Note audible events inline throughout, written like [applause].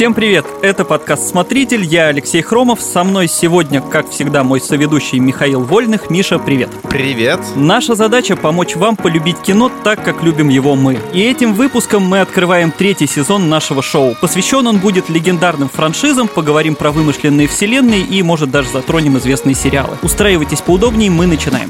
Всем привет! Это подкаст «Смотритель», я Алексей Хромов. Со мной сегодня, как всегда, мой соведущий Михаил Вольных. Миша, привет! Привет! Наша задача – помочь вам полюбить кино так, как любим его мы. И этим выпуском мы открываем третий сезон нашего шоу. Посвящен он будет легендарным франшизам, поговорим про вымышленные вселенные и, может, даже затронем известные сериалы. Устраивайтесь поудобнее, мы начинаем.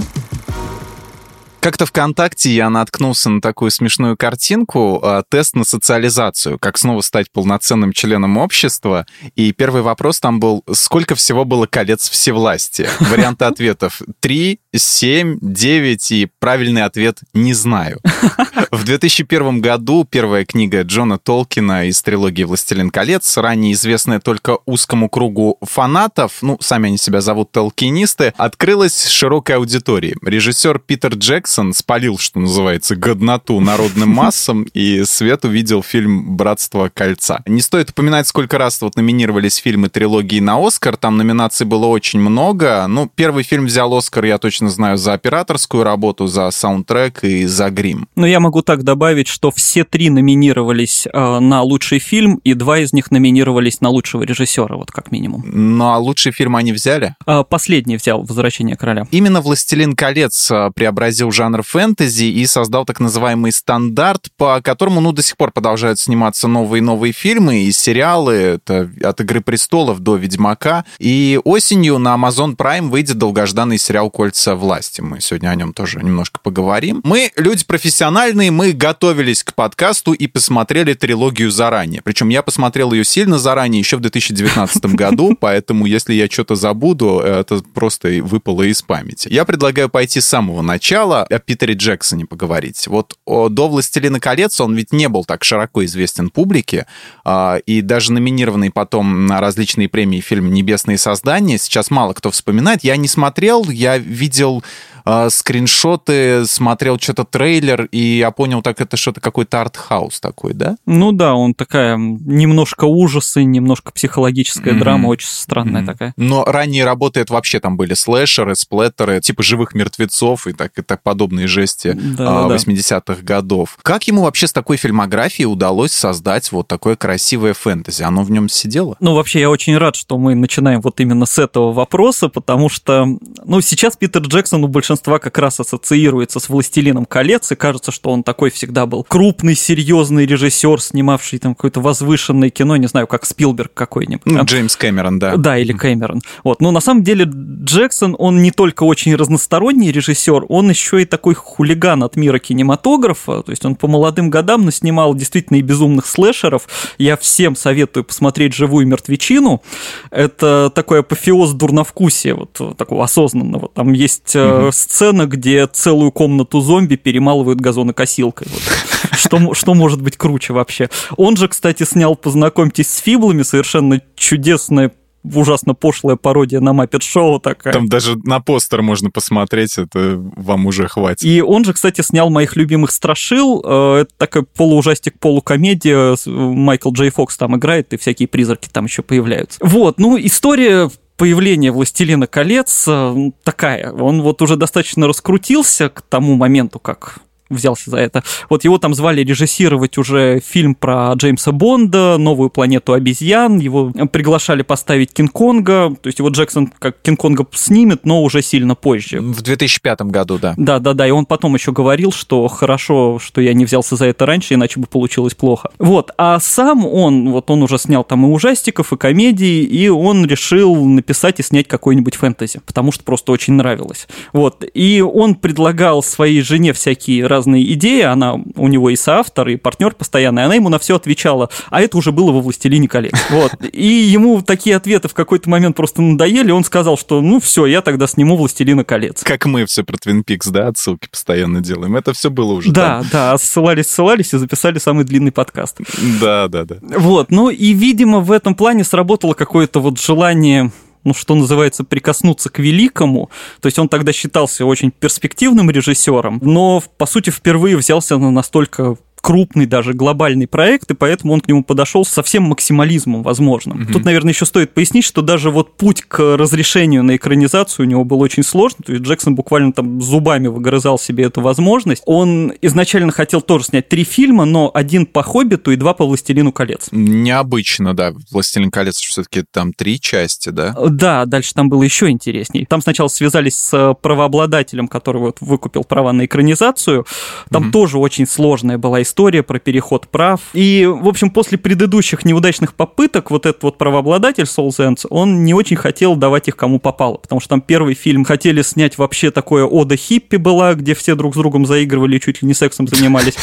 Как-то ВКонтакте я наткнулся на такую смешную картинку, э, тест на социализацию, как снова стать полноценным членом общества. И первый вопрос там был, сколько всего было колец всевластия? [laughs] Варианты ответов 3, 7, 9 и правильный ответ «не знаю». [laughs] В 2001 году первая книга Джона Толкина из трилогии «Властелин колец», ранее известная только узкому кругу фанатов, ну, сами они себя зовут толкинисты, открылась широкой аудитории. Режиссер Питер Джексон спалил, что называется, годноту народным [laughs] массам, и Свет увидел фильм «Братство кольца». Не стоит упоминать, сколько раз вот номинировались фильмы трилогии на Оскар. Там номинаций было очень много. Ну, первый фильм взял Оскар, я точно знаю, за операторскую работу, за саундтрек и за грим. Но я могу так добавить, что все три номинировались э, на лучший фильм, и два из них номинировались на лучшего режиссера, вот как минимум. Ну, а лучший фильм они взяли? Э, последний взял «Возвращение короля». Именно «Властелин колец» э, преобразил жанр фэнтези и создал так называемый стандарт, по которому, ну, до сих пор продолжают сниматься новые и новые фильмы и сериалы, это от «Игры престолов» до «Ведьмака». И осенью на Amazon Prime выйдет долгожданный сериал «Кольца власти». Мы сегодня о нем тоже немножко поговорим. Мы люди профессиональные, мы готовились к подкасту и посмотрели трилогию заранее. Причем я посмотрел ее сильно заранее, еще в 2019 [laughs] году, поэтому если я что-то забуду, это просто выпало из памяти. Я предлагаю пойти с самого начала о Питере Джексоне поговорить. Вот о, до «Властелина колец» он ведь не был так широко известен публике, э, и даже номинированный потом на различные премии фильм «Небесные создания» сейчас мало кто вспоминает. Я не смотрел, я видел увидел э, скриншоты, смотрел что-то трейлер, и я понял, так это что-то какой-то артхаус такой, да? Ну да, он такая немножко ужасы, немножко психологическая mm-hmm. драма, очень странная mm-hmm. такая. Но ранние работы это вообще там были слэшеры, сплеттеры, типа живых мертвецов и так, и так подобные жести да, э, 80-х да. годов. Как ему вообще с такой фильмографией удалось создать вот такое красивое фэнтези? Оно в нем сидело? Ну, вообще, я очень рад, что мы начинаем вот именно с этого вопроса, потому что, ну, сейчас Питер Джексон у большинства большинства как раз ассоциируется с «Властелином колец», и кажется, что он такой всегда был крупный, серьезный режиссер, снимавший там какое-то возвышенное кино, не знаю, как Спилберг какой-нибудь. Ну, Джеймс Кэмерон, да. Да, или Кэмерон. Вот. Но на самом деле Джексон, он не только очень разносторонний режиссер, он еще и такой хулиган от мира кинематографа, то есть он по молодым годам наснимал действительно и безумных слэшеров. Я всем советую посмотреть «Живую мертвечину». Это такой апофеоз дурновкусия, вот такого осознанного. Там есть угу сцена, где целую комнату зомби перемалывают газонокосилкой. Вот. Что, что может быть круче вообще? Он же, кстати, снял «Познакомьтесь с фиблами», совершенно чудесное ужасно пошлая пародия на Маппет Шоу такая. Там даже на постер можно посмотреть, это вам уже хватит. И он же, кстати, снял моих любимых страшил. Э, это такой полуужастик, полукомедия. Майкл Джей Фокс там играет, и всякие призраки там еще появляются. Вот, ну, история появление «Властелина колец» э, такая. Он вот уже достаточно раскрутился к тому моменту, как взялся за это. Вот его там звали режиссировать уже фильм про Джеймса Бонда, новую планету обезьян, его приглашали поставить Кинг-Конга, то есть его Джексон как Кинг-Конга снимет, но уже сильно позже. В 2005 году, да. Да, да, да, и он потом еще говорил, что хорошо, что я не взялся за это раньше, иначе бы получилось плохо. Вот, а сам он, вот он уже снял там и ужастиков, и комедии, и он решил написать и снять какой-нибудь фэнтези, потому что просто очень нравилось. Вот, и он предлагал своей жене всякие разные идеи, она у него и соавтор, и партнер постоянный, она ему на все отвечала, а это уже было во «Властелине колец». [laughs] Вот. И ему такие ответы в какой-то момент просто надоели, он сказал, что ну все, я тогда сниму «Властелина колец». Как мы все про Твин Пикс, да, отсылки постоянно делаем. Это все было уже. Да, там. да, ссылались, ссылались и записали самый длинный подкаст. Да, да, да. Вот, ну и, видимо, в этом плане сработало какое-то вот желание ну, что называется, прикоснуться к великому. То есть он тогда считался очень перспективным режиссером, но, по сути, впервые взялся на настолько крупный даже глобальный проект, и поэтому он к нему подошел со всем максимализмом возможным. Угу. Тут, наверное, еще стоит пояснить, что даже вот путь к разрешению на экранизацию у него был очень сложный, то есть Джексон буквально там зубами выгрызал себе эту возможность. Он изначально хотел тоже снять три фильма, но один по «Хоббиту» и два по «Властелину колец». Необычно, да. «Властелин колец» все-таки там три части, да? Да, дальше там было еще интересней. Там сначала связались с правообладателем, который вот выкупил права на экранизацию. Там угу. тоже очень сложная была история про переход прав. И, в общем, после предыдущих неудачных попыток вот этот вот правообладатель Soul Sense, он не очень хотел давать их кому попало, потому что там первый фильм хотели снять вообще такое ода хиппи была, где все друг с другом заигрывали чуть ли не сексом занимались.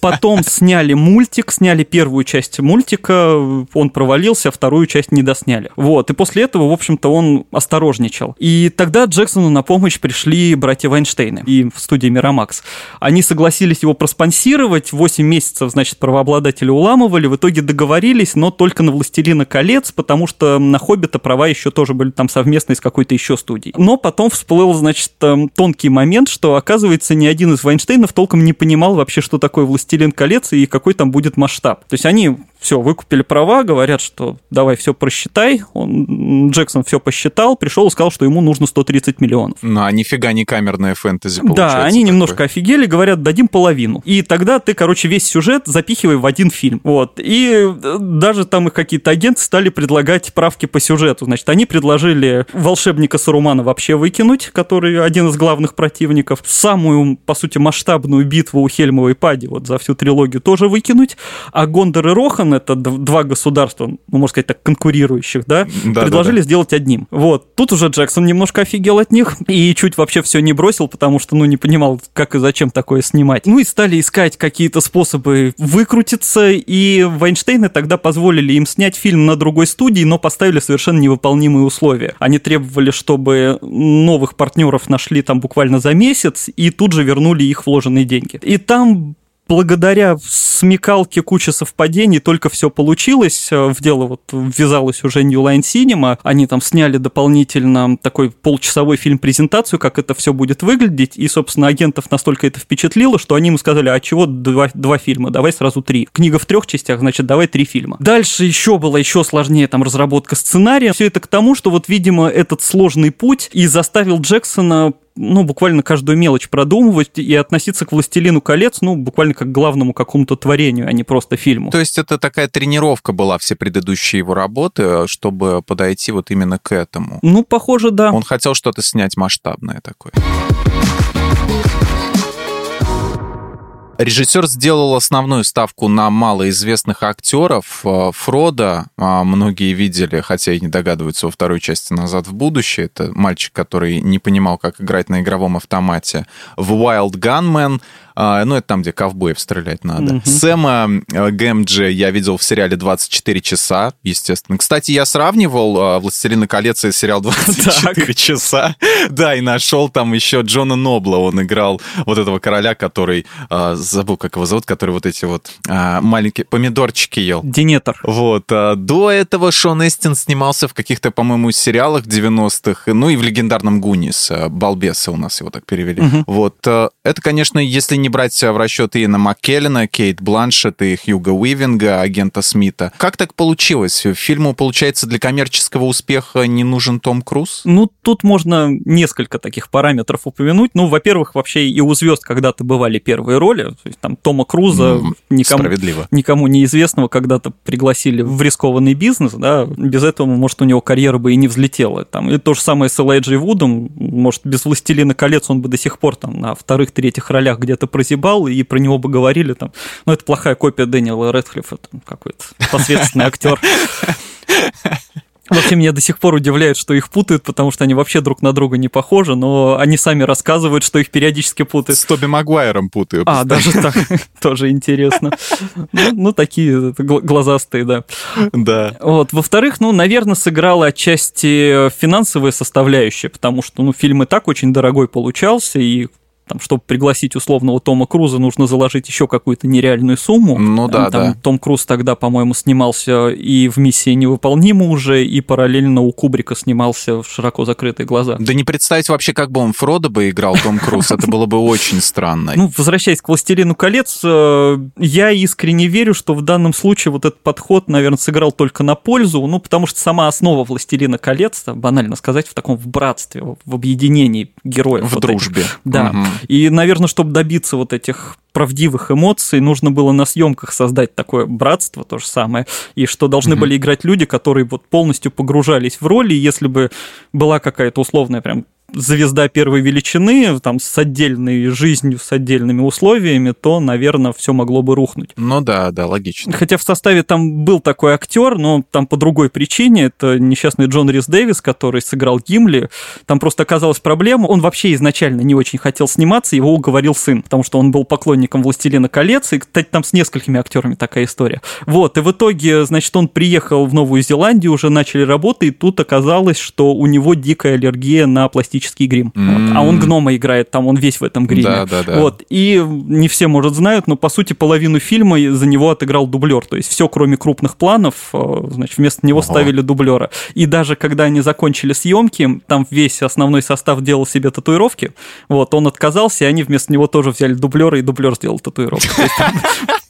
Потом сняли мультик, сняли первую часть мультика, он провалился, а вторую часть не досняли. Вот, и после этого, в общем-то, он осторожничал. И тогда Джексону на помощь пришли братья Вайнштейны и в студии Мирамакс. Они согласились его проспонсировать, 8 месяцев, значит, правообладатели уламывали, в итоге договорились, но только на «Властелина колец», потому что на «Хоббита» права еще тоже были там совместные с какой-то еще студией. Но потом всплыл, значит, тонкий момент, что, оказывается, ни один из Вайнштейнов толком не понимал вообще, что такое «Властелин колец» и какой там будет масштаб. То есть они все, выкупили права, говорят, что давай все просчитай. Он, Джексон все посчитал, пришел и сказал, что ему нужно 130 миллионов. Ну, а нифига не камерная фэнтези получается. Да, они такое. немножко офигели, говорят, дадим половину. И тогда ты, короче, весь сюжет запихивай в один фильм. Вот. И э, даже там их какие-то агенты стали предлагать правки по сюжету. Значит, они предложили волшебника Сарумана вообще выкинуть, который один из главных противников. Самую, по сути, масштабную битву у Хельмова и Пади вот за всю трилогию тоже выкинуть. А Гондор и Рохан это два государства, ну, можно сказать так, конкурирующих, да, да предложили да, да. сделать одним. Вот. Тут уже Джексон немножко офигел от них и чуть вообще все не бросил, потому что, ну, не понимал, как и зачем такое снимать. Ну и стали искать какие-то способы выкрутиться, и Вайнштейны тогда позволили им снять фильм на другой студии, но поставили совершенно невыполнимые условия. Они требовали, чтобы новых партнеров нашли там буквально за месяц, и тут же вернули их вложенные деньги. И там благодаря смекалке куча совпадений только все получилось. Э, в дело вот ввязалась уже New Line Cinema. Они там сняли дополнительно такой полчасовой фильм-презентацию, как это все будет выглядеть. И, собственно, агентов настолько это впечатлило, что они ему сказали, а чего два, два фильма, давай сразу три. Книга в трех частях, значит, давай три фильма. Дальше еще было еще сложнее там разработка сценария. Все это к тому, что вот, видимо, этот сложный путь и заставил Джексона ну, буквально каждую мелочь продумывать и относиться к «Властелину колец», ну, буквально как к главному какому-то творению, а не просто фильму. То есть это такая тренировка была, все предыдущие его работы, чтобы подойти вот именно к этому? Ну, похоже, да. Он хотел что-то снять масштабное такое. Режиссер сделал основную ставку на малоизвестных актеров. Э, Фрода многие видели, хотя и не догадываются во второй части «Назад в будущее». Это мальчик, который не понимал, как играть на игровом автомате. В «Wild Gunman» А, ну, это там, где ковбоев стрелять надо. Угу. Сэма э, Гэмджи я видел в сериале «24 часа», естественно. Кстати, я сравнивал э, «Властелина колец» и сериал «24 так. часа». Да, и нашел там еще Джона Нобла. Он играл вот этого короля, который, забыл, как его зовут, который вот эти вот маленькие помидорчики ел. Денетор. Вот. До этого Шон Эстин снимался в каких-то, по-моему, сериалах 90-х, ну и в легендарном «Гунис». «Балбесы» у нас его так перевели. Угу. Вот. Это, конечно, если не брать в расчет Иена Маккеллена, Кейт Бланшет и Хьюга Уивинга, агента Смита. Как так получилось? Фильму, получается, для коммерческого успеха не нужен Том Круз? Ну, тут можно несколько таких параметров упомянуть. Ну, во-первых, вообще и у звезд когда-то бывали первые роли. То есть, там Тома Круза mm, никому, никому неизвестного когда-то пригласили в рискованный бизнес, да, без этого, может, у него карьера бы и не взлетела. Там, и то же самое с Элайджей Вудом, может, без «Властелина колец» он бы до сих пор там на вторых-третьих ролях где-то прозябал, и про него бы говорили там, ну, это плохая копия Дэниела Редклиффа, там, какой-то посредственный актер. [laughs] Вообще меня до сих пор удивляет, что их путают, потому что они вообще друг на друга не похожи, но они сами рассказывают, что их периодически путают. С Тоби Магуайром путают. А, даже так. [laughs] Тоже интересно. Ну, ну, такие глазастые, да. Да. Вот. Во-вторых, ну, наверное, сыграла отчасти финансовая составляющая, потому что, ну, фильм и так очень дорогой получался, и там, чтобы пригласить условного Тома Круза, нужно заложить еще какую-то нереальную сумму. Ну да, там, да. Том Круз тогда, по-моему, снимался и в «Миссии невыполнима» уже, и параллельно у Кубрика снимался в «Широко закрытые глаза». Да не представить вообще, как бы он Фродо бы играл, Том Круз, это было бы очень странно. Ну, возвращаясь к «Властелину колец», э, я искренне верю, что в данном случае вот этот подход, наверное, сыграл только на пользу, ну, потому что сама основа «Властелина колец», банально сказать, в таком в братстве, в объединении героев. В вот дружбе. Этих. Да. Мгм. И, наверное, чтобы добиться вот этих правдивых эмоций, нужно было на съемках создать такое братство, то же самое, и что должны Мгм. были играть люди, которые вот полностью погружались в роли, если бы была какая-то условная прям звезда первой величины, там, с отдельной жизнью, с отдельными условиями, то, наверное, все могло бы рухнуть. Ну да, да, логично. Хотя в составе там был такой актер, но там по другой причине. Это несчастный Джон Рис Дэвис, который сыграл Гимли. Там просто оказалась проблема. Он вообще изначально не очень хотел сниматься, его уговорил сын, потому что он был поклонником «Властелина колец», и, кстати, там с несколькими актерами такая история. Вот, и в итоге, значит, он приехал в Новую Зеландию, уже начали работы, и тут оказалось, что у него дикая аллергия на пластический грим. Вот. А он гнома играет, там он весь в этом гриме. Да, да, да. Вот, и не все, может, знают, но, по сути, половину фильма за него отыграл дублер. То есть все, кроме крупных планов, э, значит, вместо него Ого. ставили дублера. И даже когда они закончили съемки, там весь основной состав делал себе татуировки. Вот, он отказался, и они вместо него тоже взяли дублера, и дублер сделал татуировку.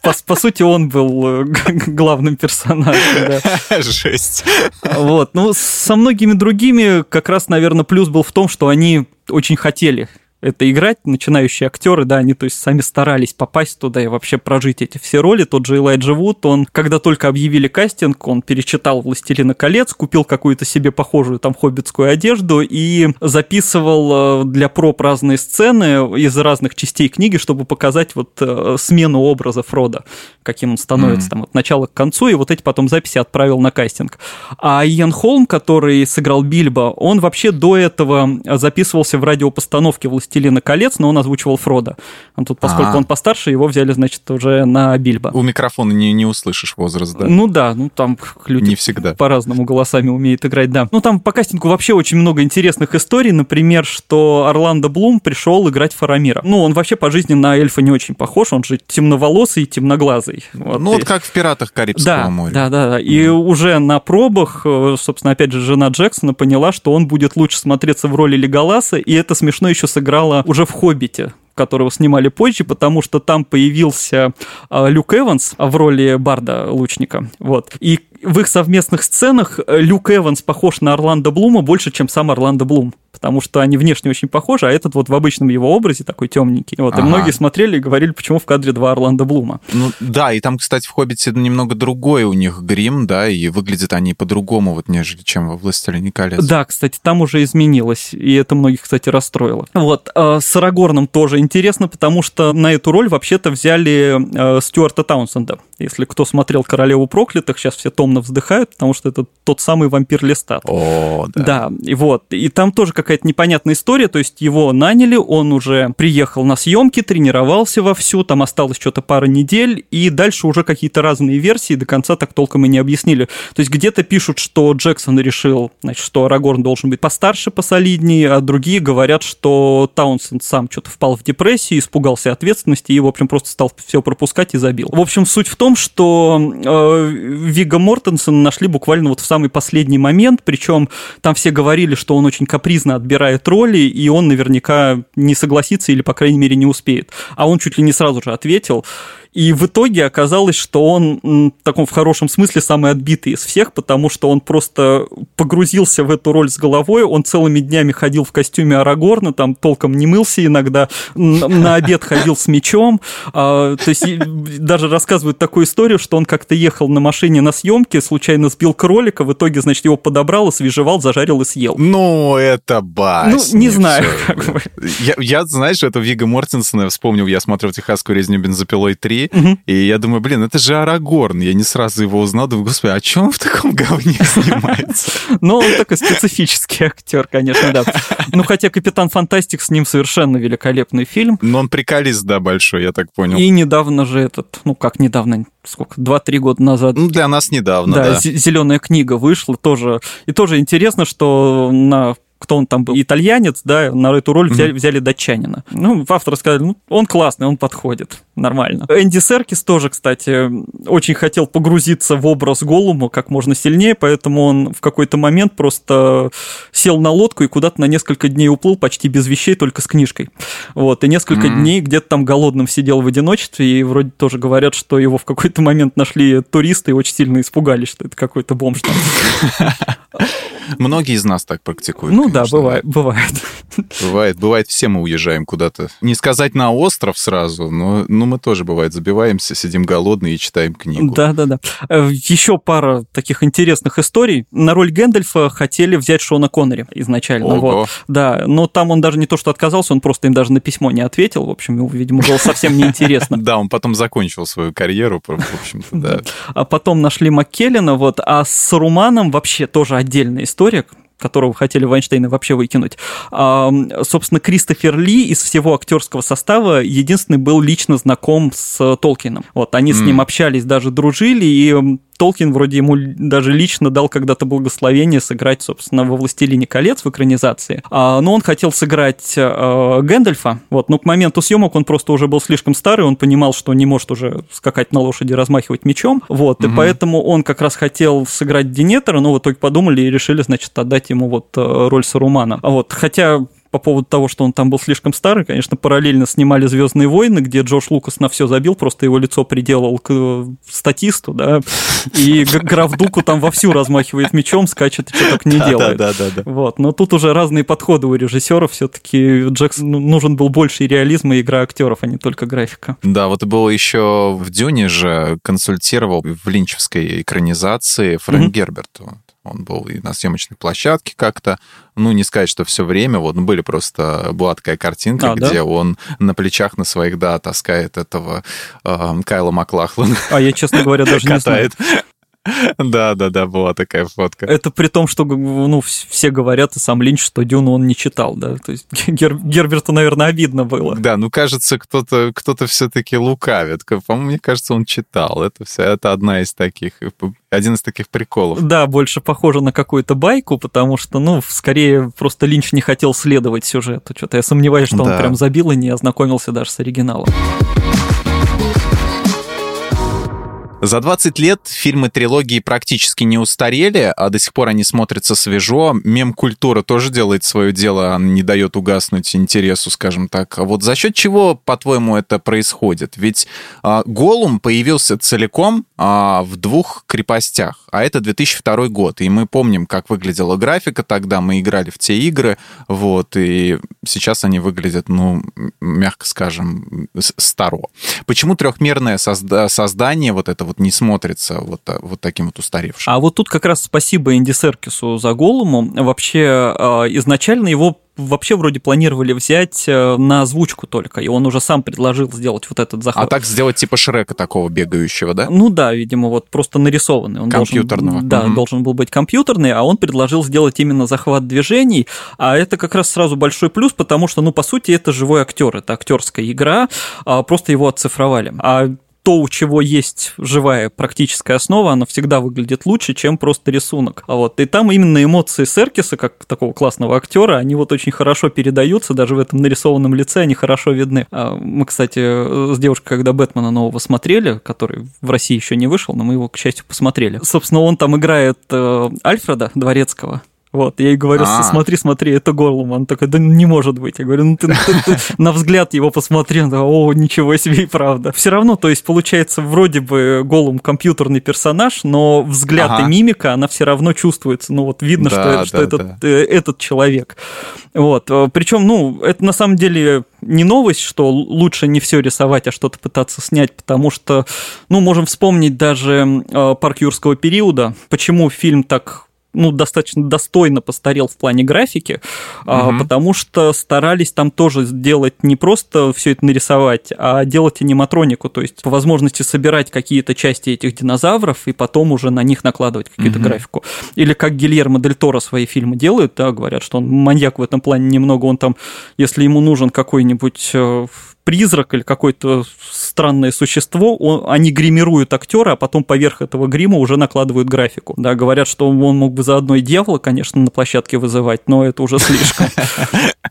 По, по сути, он был э, главным персонажем. да. [laughs] Жесть. Вот. Ну, со многими другими как раз, наверное, плюс был в том, что они очень хотели это играть, начинающие актеры, да, они, то есть, сами старались попасть туда и вообще прожить эти все роли. Тот же Элайджа Вуд, он, когда только объявили кастинг, он перечитал «Властелина колец», купил какую-то себе похожую там хоббитскую одежду и записывал э, для проб разные сцены из разных частей книги, чтобы показать вот э, смену образа Фрода, каким он становится Мгм. там от начала к концу, и вот эти потом записи отправил на кастинг. А Иэн Холм, который сыграл Бильбо, он вообще до этого записывался в радиопостановке «Властелина колец», но он озвучивал Фрода. А тут, поскольку А. он постарше, его взяли, значит, уже на Бильбо. У микрофона не, не услышишь возраст, да? Ну да, ну там люди Не всегда. по-разному голосами умеет играть, да. Ну, там по кастингу вообще очень много интересных историй. Например, что Орландо Блум пришел играть Фарамира. Ну, он вообще по жизни на эльфа не очень похож, он же темноволосый и темноглазый. Вот. Ну, вот как в «Пиратах Карибского Да, моря». да, да, да. И уже на пробах, э, собственно, опять же, жена Джексона поняла, что он будет лучше смотреться в роли Леголаса, и это смешно еще сыграло уже в «Хоббите», которого снимали позже, потому что там появился э, Люк Эванс в роли Барда лучника. Вот. И в их совместных сценах э, Люк Эванс похож на Орландо Блума больше, чем сам Орландо Блум. Потому что они внешне очень похожи, а этот вот в обычном его образе такой темненький. Вот. И Ага. многие смотрели и говорили, почему в кадре два Орландо Блума. Ну, да, и там, кстати, в «Хоббите» немного другой у них грим, да, и выглядят они по-другому, вот, нежели чем во «Властелине колец». Да, кстати, там уже изменилось, и это многих, кстати, расстроило. Вот, э, с Арагорном тоже интересно, потому что на эту роль вообще-то взяли э, Стюарта Таунсенда. Если кто смотрел «Королеву проклятых», сейчас все томно вздыхают, потому что это тот самый вампир Лестат. О, да. Да, и вот. И там тоже какая-то непонятная история, то есть его наняли, он уже приехал на съемки, тренировался вовсю, там осталось что-то пара недель, и дальше уже какие-то разные версии до конца так толком и не объяснили. То есть где-то пишут, что Джексон решил, значит, что Арагорн должен быть постарше, посолиднее, а другие говорят, что Таунсенд сам что-то впал в депрессию, испугался ответственности и, в общем, просто стал все пропускать и забил. В общем, суть в том, что э, Вига Мортенсен нашли буквально вот в самый последний момент, причем там все говорили, что он очень капризно отбирает роли, и он наверняка не согласится или, по крайней мере, не успеет. А он чуть ли не сразу же ответил. И в итоге оказалось, что он в таком в хорошем смысле самый отбитый из всех, потому что он просто погрузился в эту роль с головой, он целыми днями ходил в костюме Арагорна, там толком не мылся иногда, на обед ходил с мечом. А, то есть даже рассказывают такую историю, что он как-то ехал на машине на съемке, случайно сбил кролика, в итоге, значит, его подобрал, освежевал, зажарил и съел. Ну, это басня. Ну, не знаю, всё. как бы. Я, я, знаешь, эту Вига Мортенсона вспомнил, я смотрел «Техасскую резню бензопилой 3», Мгм. и я думаю, блин, это же Арагорн. Я не сразу его узнал, думаю, господи, а чем он в таком говне [laughs] снимается? Ну, он такой специфический актер, конечно, да. Ну, хотя «Капитан Фантастик» с ним совершенно великолепный фильм. Но он приколист, да, большой, я так понял. И недавно же этот, ну как недавно, сколько, 2-3 года назад, Ну, для нас недавно, да. да, зеленая книга вышла тоже. И тоже интересно, что на кто он там был, итальянец, да, на эту роль взяли, mm-hmm. взяли датчанина. Ну, авторы сказали, ну, он классный, он подходит, нормально. Энди Серкис тоже, кстати, очень хотел погрузиться в образ Голума как можно сильнее, поэтому он в какой-то момент просто сел на лодку и куда-то на несколько дней уплыл почти без вещей, только с книжкой. Вот, и несколько mm-hmm. дней где-то там голодным сидел в одиночестве, и вроде тоже говорят, что его в какой-то момент нашли туристы и очень сильно испугались, что это какой-то бомж там. [laughs] Многие из нас так практикуют. Ну конечно, да, бывает, бывает. Бывает, бывает, все мы уезжаем куда-то. Не сказать на остров сразу, но ну, мы тоже, бывает, забиваемся, сидим голодные и читаем книгу. Да-да-да. Э, Еще пара таких интересных историй. На роль Гэндальфа хотели взять Шона Коннери изначально. Ого. Вот. Да, но там он даже не то, что отказался, он просто им даже на письмо не ответил. В общем, ему, видимо, было совсем [laughs] неинтересно. Да, он потом закончил свою карьеру, в общем-то, да. А потом нашли Маккеллина, вот, а с Руманом вообще тоже отдельная история, которого хотели Вайнштейна вообще выкинуть. А, собственно, Кристофер Ли из всего актерского состава единственный был лично знаком с Толкином. Вот, они mm. с ним общались, даже дружили, и Толкин вроде ему даже лично дал когда-то благословение сыграть, собственно, во «Властелине колец» в экранизации. А, но он хотел сыграть а, Гэндальфа, вот, но к моменту съемок он просто уже был слишком старый, он понимал, что не может уже скакать на лошади, размахивать мечом, вот, угу. и поэтому он как раз хотел сыграть Денетера, но в итоге подумали и решили, значит, отдать ему вот э, роль Сарумана. Вот, хотя по поводу того, что он там был слишком старый, конечно, параллельно снимали Звездные войны, где Джош Лукас на все забил, просто его лицо приделал к э, статисту, да, и граф Дуку там вовсю размахивает мечом, скачет и что только не делает. Да, да, да. Вот. Но тут уже разные подходы у режиссеров, все-таки Джексон ну, нужен был больше реализм и игра актеров, а не только графика. Да, вот и было еще в Дюне же консультировал в линчевской экранизации Фрэнк mm-hmm. Герберту. Он был и на съемочной площадке как-то. Ну, не сказать, что все время. Вот ну, были просто... Была такая картинка, а, где да? он на плечах на своих, да, таскает этого э, Кайла Маклахлана. А я, честно говоря, даже не знаю. Да, да, да, была такая фотка. Это при том, что ну, все говорят, и сам Линч, что Дюну он не читал, да. То есть [laughs] Гер, Герберту, наверное, обидно было. Да, ну кажется, кто-то кто все-таки лукавит. По-моему, мне кажется, он читал. Это все, это одна из таких, один из таких приколов. Да, больше похоже на какую-то байку, потому что, ну, скорее просто Линч не хотел следовать сюжету. Что-то я сомневаюсь, что да. он прям забил и не ознакомился даже с оригиналом. За 20 лет фильмы трилогии практически не устарели, а до сих пор они смотрятся свежо. Мем-культура тоже делает свое дело, она не дает угаснуть интересу, скажем так. А вот за счет чего, по-твоему, это происходит? Ведь а, Голум появился целиком а, в двух крепостях, а это 2002 год, и мы помним, как выглядела графика тогда, мы играли в те игры, вот, и сейчас они выглядят, ну, мягко скажем, старо. Почему трехмерное созда- создание вот этого вот не смотрится вот, вот таким вот устаревшим. А вот тут как раз спасибо Энди Серкису за голому. Вообще, а, изначально его вообще вроде планировали взять э, на озвучку только, и он уже сам предложил сделать вот этот захват. А так сделать типа Шрека такого бегающего, да? Ну да, видимо, вот просто нарисованный. Он Компьютерного. Должен, да, угу. должен был быть компьютерный, а он предложил сделать именно захват движений, а это как раз сразу большой плюс, потому что, ну, по сути, это живой актер, это актерская игра, а просто его оцифровали. А то, у чего есть живая практическая основа, она всегда выглядит лучше, чем просто рисунок. А вот и там именно эмоции Серкиса, как такого классного актера, они вот очень хорошо передаются, даже в этом нарисованном лице они хорошо видны. А мы, кстати, с девушкой, когда Бэтмена нового смотрели, который в России еще не вышел, но мы его, к счастью, посмотрели. Собственно, он там играет э, Альфреда Дворецкого, вот, я ей говорю, А-а-а. смотри, смотри, это Горлум. Он такой, да не может быть. Я говорю, ну ты, ты, ты на взгляд его посмотри, да, о, ничего себе, и правда. Все равно, то есть, получается, вроде бы Голум компьютерный персонаж, но взгляд ага. и мимика, она все равно чувствуется. Ну вот видно, да, что, да, что да. этот, э, этот человек. Вот, э, причем, ну, это на самом деле не новость, что лучше не все рисовать, а что-то пытаться снять, потому что, ну, можем вспомнить даже э, парк юрского периода, почему фильм так ну, достаточно достойно постарел в плане графики, угу. потому что старались там тоже сделать не просто все это нарисовать, а делать аниматронику, то есть по возможности собирать какие-то части этих динозавров и потом уже на них накладывать какую-то угу. графику. Или как Гильермо Дель Торо свои фильмы делают, да, говорят, что он маньяк в этом плане немного, он там, если ему нужен какой-нибудь э, призрак или какое-то странное существо, он, они гримируют актера, а потом поверх этого грима уже накладывают графику. Да, говорят, что он мог бы заодно и дьявола, конечно, на площадке вызывать, но это уже слишком. [laughs]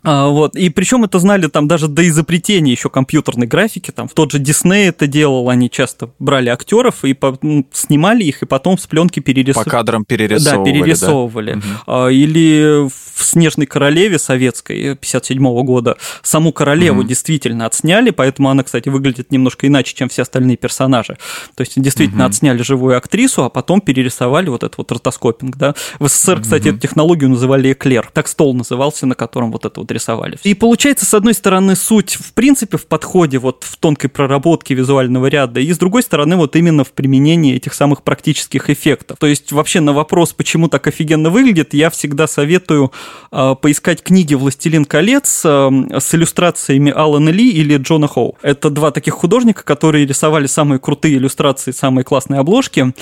А, вот. И причем это знали там даже до изобретения еще компьютерной графики. Там в тот же Дисней это делал, они часто брали актеров и ну, снимали их, и потом с пленки перерисовывали. По кадрам перерисовывали. Да, перерисовывали. Да? Или в «Снежной королеве» советской 57 года саму королеву действительно отсняли, поэтому она, кстати, выглядит немножко иначе, чем все остальные персонажи. То есть действительно угу. отсняли живую актрису, а потом перерисовали вот этот вот ротоскопинг. Да? В СССР, кстати, угу. эту технологию называли эклер. Так стол назывался, на котором вот это вот рисовали. И получается, с одной стороны, суть в принципе в подходе, вот в тонкой проработке визуального ряда, и с другой стороны, вот именно в применении этих самых практических эффектов. То есть вообще на вопрос, почему так офигенно выглядит, я всегда советую э, поискать книги «Властелин колец» э, с иллюстрациями Алана Ли или Джона Хоу. Это два таких художника, которые рисовали самые крутые иллюстрации, самые классные обложки,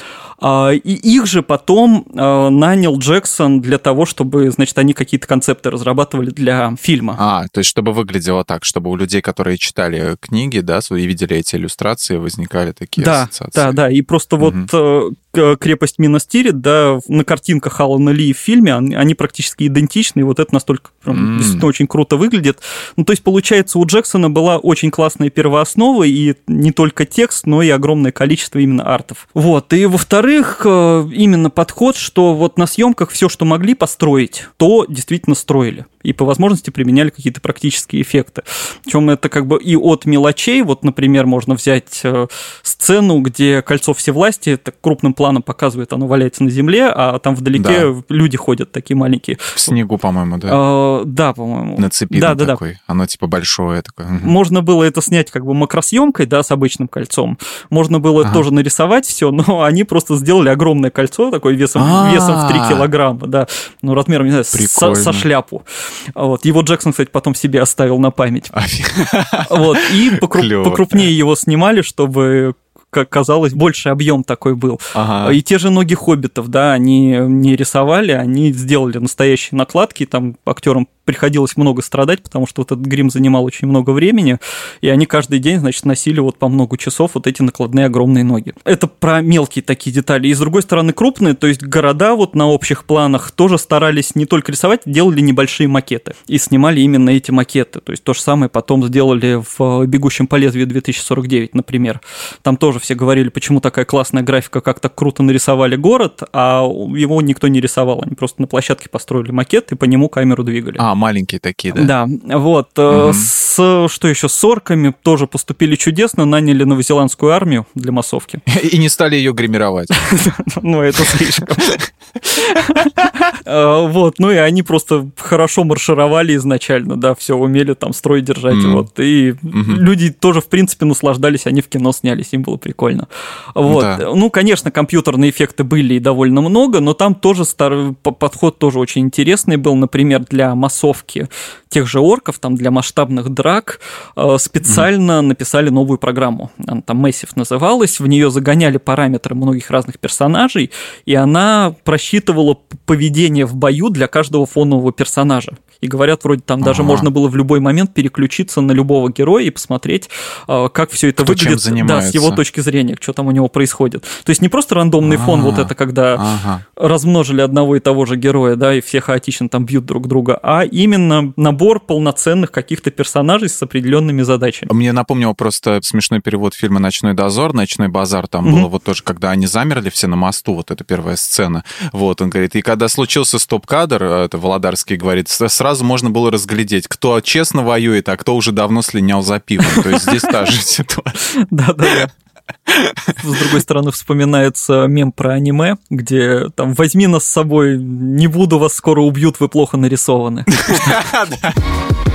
э, и их же потом э, нанял Джексон для того, чтобы, значит, они какие-то концепты разрабатывали для фильма. А, то есть чтобы выглядело так, чтобы у людей, которые читали книги, да, и видели эти иллюстрации, возникали такие да, ассоциации. Да, да, и просто угу. вот крепость Минастирит, да, на картинках Алана Ли в фильме, они практически идентичны, и вот это настолько прям, mm. действительно очень круто выглядит. Ну, то есть, получается, у Джексона была очень классная первооснова, и не только текст, но и огромное количество именно артов. Вот, и во-вторых, э, именно подход, что вот на съемках все, что могли построить, то действительно строили и по возможности применяли какие-то практические эффекты. Причем это как бы и от мелочей, вот, например, можно взять э, сцену, где кольцо всевластия, это крупным планом показывает, оно валяется на земле, а там вдалеке да. люди ходят такие маленькие. В снегу, по-моему, да? А, да, по-моему. На цепи да, да, такой. Да. Оно типа большое такое. Можно было это снять как бы макросъемкой, да, с обычным кольцом. Можно было ага. тоже нарисовать все, но [laughs] они просто сделали огромное кольцо, такое весом, весом в 3 килограмма, да, ну, размером, не знаю, со, со шляпу. Вот. Его Джексон, кстати, потом себе оставил на память. [laughs] Вот. И покрупнее его снимали, чтобы как казалось, больше объем такой был. Ага. И те же ноги хоббитов, да, они не рисовали, они сделали настоящие накладки, там актерам приходилось много страдать, потому что вот этот грим занимал очень много времени, и они каждый день, значит, носили вот по много часов вот эти накладные огромные ноги. Это про мелкие такие детали. И с другой стороны крупные, то есть города вот на общих планах тоже старались не только рисовать, делали небольшие макеты и снимали именно эти макеты. То есть то же самое потом сделали в «Бегущем по лезвию 2049», например. Там тоже все говорили, почему такая классная графика, как так круто нарисовали город, а его никто не рисовал. Они просто на площадке построили макет и по нему камеру двигали. А, маленькие такие, да? Да, вот. Угу. С, что еще, с орками тоже поступили чудесно, наняли новозеландскую армию для массовки. [laughs] И не стали ее гримировать. [laughs] Ну, это слишком. А, вот, ну и они просто хорошо маршировали изначально, да, все умели там строй держать, вот. И люди тоже, в принципе, наслаждались, они в кино снялись, им было прикольно. Вот. Ну, конечно, компьютерные эффекты были и довольно много, но там тоже старый подход тоже очень интересный был, например, для массовки тех же орков, там для масштабных драк э, специально mm. написали новую программу. Она там Massive называлась, в нее загоняли параметры многих разных персонажей, и она просчитывала поведение в бою для каждого фонового персонажа и говорят, вроде там ага. даже можно было в любой момент переключиться на любого героя и посмотреть, а, как все это Кто выглядит да, с его точки зрения, что там у него происходит. То есть не просто рандомный ага. фон, вот это когда ага. размножили одного и того же героя, да, и все хаотично там бьют друг друга, а именно набор полноценных каких-то персонажей с определенными задачами. Мне напомнил просто смешной перевод фильма «Ночной дозор», «Ночной базар», там mm-hmm. было вот тоже, когда они замерли все на мосту, вот эта первая сцена, вот, он говорит, и когда случился стоп-кадр, это Володарский говорит, сразу сразу можно было разглядеть, кто честно воюет, а кто уже давно слинял за пивом. То есть здесь та же [laughs] ситуация. Да-да-да. С другой стороны, вспоминается мем про аниме, где там «возьми нас с собой, не буду, вас скоро убьют, вы плохо нарисованы». [laughs]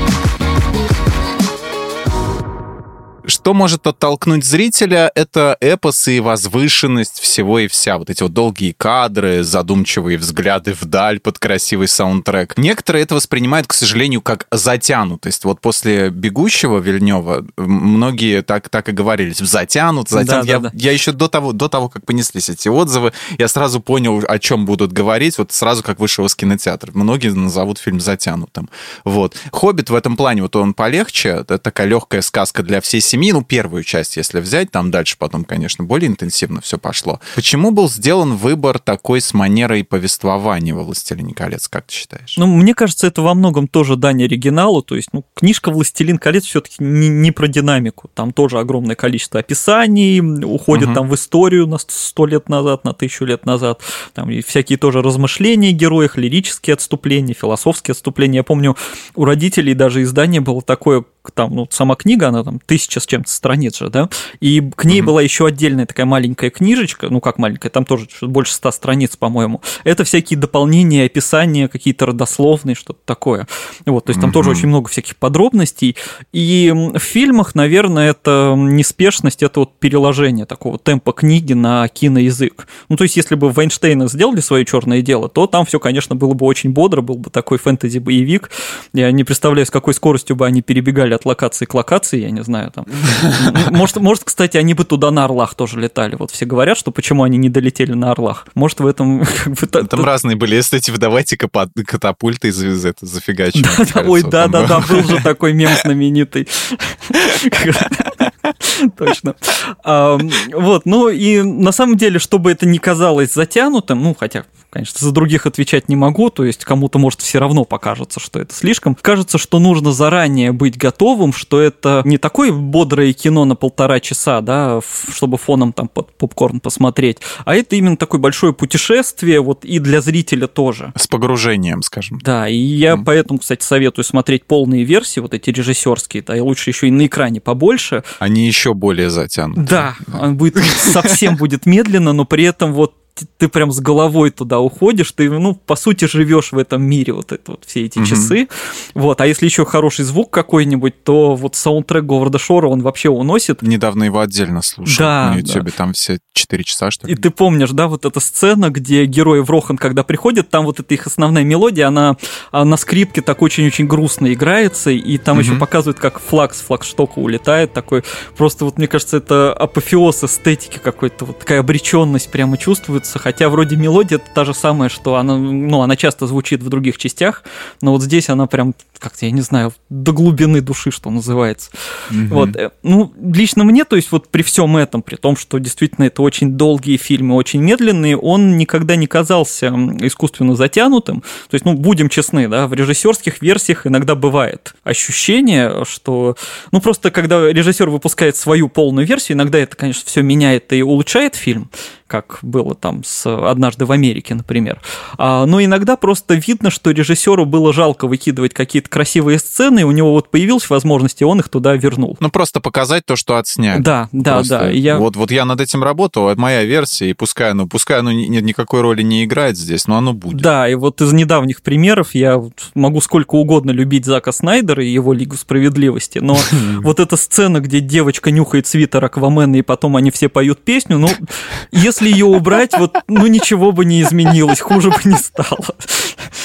Что может оттолкнуть зрителя? Это эпос и возвышенность всего и вся. Вот эти вот долгие кадры, задумчивые взгляды вдаль под красивый саундтрек. Некоторые это воспринимают, к сожалению, как затянутость. Вот после «Бегущего» Вильнева многие так, так и говорили. Затянут, затянут. Да, я, да, да. я еще до того, до того, как понеслись эти отзывы, я сразу понял, о чем будут говорить, вот сразу как вышел из кинотеатра. Многие назовут фильм затянутым. Вот. «Хоббит» в этом плане, вот он полегче, это такая легкая сказка для всей семьи, ну, первую часть, если взять, там дальше потом, конечно, более интенсивно все пошло. Почему был сделан выбор такой с манерой повествования во «Властелине колец», как ты считаешь? Ну, мне кажется, это во многом тоже дань оригиналу, то есть, ну, книжка «Властелин колец» все-таки не, не про динамику, там тоже огромное количество описаний, уходит угу. там в историю на сто лет назад, на тысячу лет назад, там и всякие тоже размышления героев, лирические отступления, философские отступления. Я помню, у родителей даже издание было такое, там, ну, сама книга, она там тысяча с чем-то страниц же, да, и к ней mm-hmm. была еще отдельная такая маленькая книжечка, ну, как маленькая, там тоже больше ста страниц, по-моему. Это всякие дополнения, описания, какие-то родословные, что-то такое. Вот, то есть там mm-hmm. тоже очень много всяких подробностей. И в фильмах, наверное, это неспешность, это вот переложение такого темпа книги на киноязык. Ну, то есть, если бы Вайнштейна сделали свое черное дело, то там все, конечно, было бы очень бодро, был бы такой фэнтези-боевик. Я не представляю, с какой скоростью бы они перебегали от локации к локации, я не знаю, там. Может, может, кстати, они бы туда на орлах тоже летали. Вот все говорят, что почему они не долетели на орлах. Может, в этом... Как бы, там разные были. Если выдавайте катапульты из, этого зафигачивания. Ой, да-да-да, был же такой мем знаменитый. [laughs] [laughs] Точно. Вот, ну и на самом деле, чтобы это не казалось затянутым, ну, хотя конечно, за других отвечать не могу, то есть кому-то, может, все равно покажется, что это слишком. Кажется, что нужно заранее быть готовым, что это не такое бодрое кино на полтора часа, да, чтобы фоном там под попкорн посмотреть, а это именно такое большое путешествие, вот и для зрителя тоже. С погружением, скажем. Да, и я mm. поэтому, кстати, советую смотреть полные версии, вот эти режиссерские, да, и лучше еще и на экране побольше. Они еще более затянуты. Да, он будет совсем будет медленно, но при этом вот ты прям с головой туда уходишь, ты, ну, по сути, живешь в этом мире вот это вот все эти угу. часы. Вот, а если еще хороший звук какой-нибудь, то вот саундтрек Говарда Шора, он вообще уносит. Недавно его отдельно слушал да, на YouTube, да. там все 4 часа, что ли. И ты помнишь, да, вот эта сцена, где герои в Рохан, когда приходят, там вот эта их основная мелодия, она, она на скрипке так очень-очень грустно играется, и там угу. еще показывают, как флаг с флагштока улетает, такой, просто вот, мне кажется, это апофеоз эстетики какой-то, вот такая обреченность прямо чувствуется слушается, хотя вроде мелодия та же самая, что она, ну, она часто звучит в других частях, но вот здесь она прям как-то, я не знаю, до глубины души, что называется. Угу. Вот, э, ну, лично мне, то есть вот при всем этом, при том, что действительно это очень долгие фильмы, очень медленные, он никогда не казался искусственно затянутым. То есть, ну, будем честны, да, в режиссерских версиях иногда бывает ощущение, что, ну, просто когда режиссер выпускает свою полную версию, иногда это, конечно, все меняет и улучшает фильм, как было там с «Однажды в Америке», например. А, но иногда просто видно, что режиссеру было жалко выкидывать какие-то красивые сцены, и у него вот появилась возможность, и он их туда вернул. Ну, просто показать то, что отсняли. Да, да, просто да. Я... Вот, вот я над этим работал, это моя версия, и пускай оно, пускай оно ни, никакой роли не играет здесь, но оно будет. Да, и вот из недавних примеров я могу сколько угодно любить Зака Снайдера и его Лигу Справедливости, но [laughs] вот эта сцена, где девочка нюхает свитер Аквамена, и потом они все поют песню, ну, если если ее убрать, вот, ну, ничего бы не изменилось, хуже бы не стало.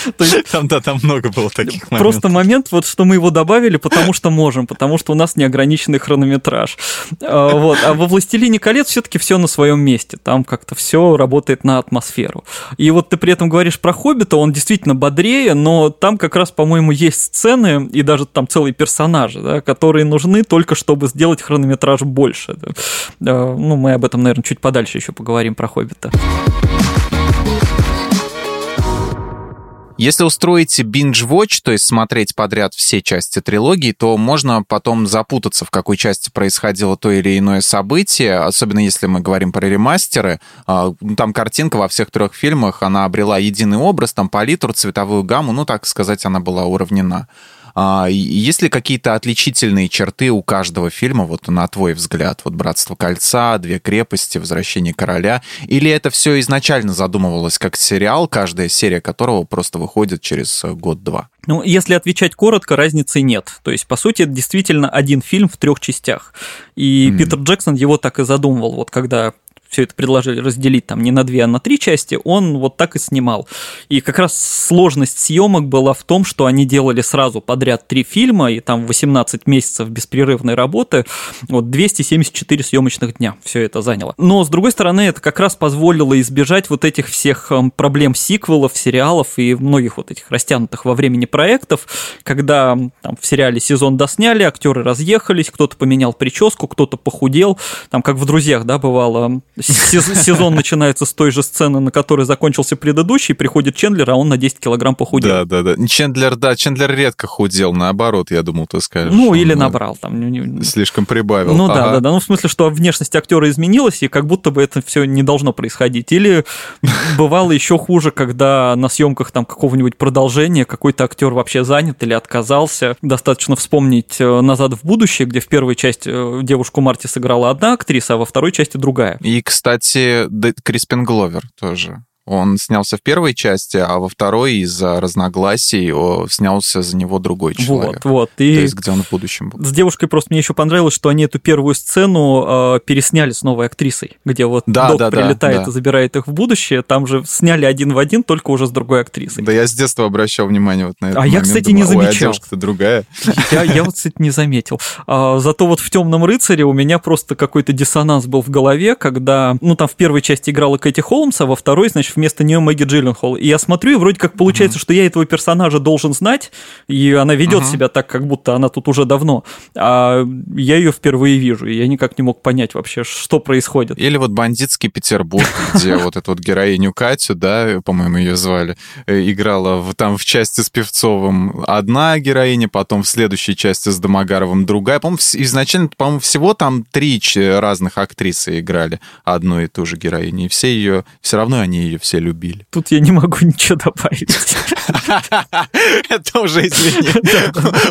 [laughs] Там, да, там много было таких моментов. Просто момент, вот, что мы его добавили, потому что можем, потому что у нас неограниченный хронометраж. А, вот. А во «Властелине колец» все-таки все на своем месте. Там как-то все работает на атмосферу. И вот ты при этом говоришь про «Хоббита», он действительно бодрее, но там как раз, по-моему, есть сцены и даже там целые персонажи, да, которые нужны только чтобы сделать хронометраж больше. А, ну, мы об этом, наверное, чуть подальше еще поговорим поговорим про «Хоббита». Если устроите binge-watch, то есть смотреть подряд все части трилогии, то можно потом запутаться, в какой части происходило то или иное событие, особенно если мы говорим про ремастеры. А, ну, там картинка во всех трех фильмах, она обрела единый образ, там палитру, цветовую гамму, ну, так сказать, она была уравнена. А, есть ли какие-то отличительные черты у каждого фильма, вот на твой взгляд? Вот «Братство кольца», «Две крепости», «Возвращение короля». Или это все изначально задумывалось как сериал, каждая серия которого просто выходит через год-два? Ну, если отвечать коротко, разницы нет. То есть, по сути, это действительно один фильм в трех частях. И mm-hmm. Питер Джексон его так и задумывал. Вот когда все это предложили разделить там не на две, а на три части, он вот так и снимал. И как раз сложность съемок была в том, что они делали сразу подряд три фильма, и там 18 месяцев беспрерывной работы, вот 274 съемочных дня все это заняло. Но, с другой стороны, это как раз позволило избежать вот этих всех эм, проблем сиквелов, сериалов и многих вот этих растянутых во времени проектов, когда там, в сериале сезон досняли, актеры разъехались, кто-то поменял прическу, кто-то похудел, там как в «Друзьях», да, бывало, [laughs] сезон начинается с той же сцены, на которой закончился предыдущий, приходит Чендлер, а он на 10 килограмм похудел. Да, да, да. Чендлер, да, Чендлер редко худел, наоборот, я думал, ты скажешь. Ну, или набрал там. Слишком прибавил. Ну да, да, да. Ну, в смысле, что внешность актера изменилась, и как будто бы это все не должно происходить. Или [laughs] бывало еще хуже, когда на съемках там какого-нибудь продолжения какой-то актер вообще занят или отказался. Достаточно вспомнить э, «Назад в будущее», где в первой части э, девушку Марти сыграла одна актриса, а во второй части другая. И, кстати, Криспин Гловер тоже. Он снялся в первой части, а во второй из-за разногласий снялся за него другой человек. Вот, вот. И То есть, где он в будущем был. С девушкой просто мне еще понравилось, что они эту первую сцену э, пересняли с новой актрисой, где вот да, док да, прилетает да. и забирает их в будущее. Там же сняли один в один, только уже с другой актрисой. Да, я с детства обращал внимание вот на это. А момент, я, кстати, думаю, не замечал. А девушка-то другая. Я, я вот, кстати, не заметил. А, зато вот в Темном рыцаре у меня просто какой-то диссонанс был в голове, когда, ну, там в первой части играла Кэти Холмс, а во второй, значит, вместо нее Мэгги Джилленхол. И я смотрю, и вроде как получается, uh-huh. что я этого персонажа должен знать, и она ведет uh-huh. себя так, как будто она тут уже давно. А я ее впервые вижу, и я никак не мог понять вообще, что происходит. Или вот бандитский Петербург, где вот эту вот героиню Катю, да, по-моему, ее звали, э, играла там в части с Певцовым одна героиня, потом в следующей части с Домогаровым другая. По-моему, изначально, по-моему, всего там три разных актрисы играли одну и ту же героиню, и все ее, все равно они ее все любили. Тут я не могу [laughs] ничего добавить. [laughs] Это уже, извини.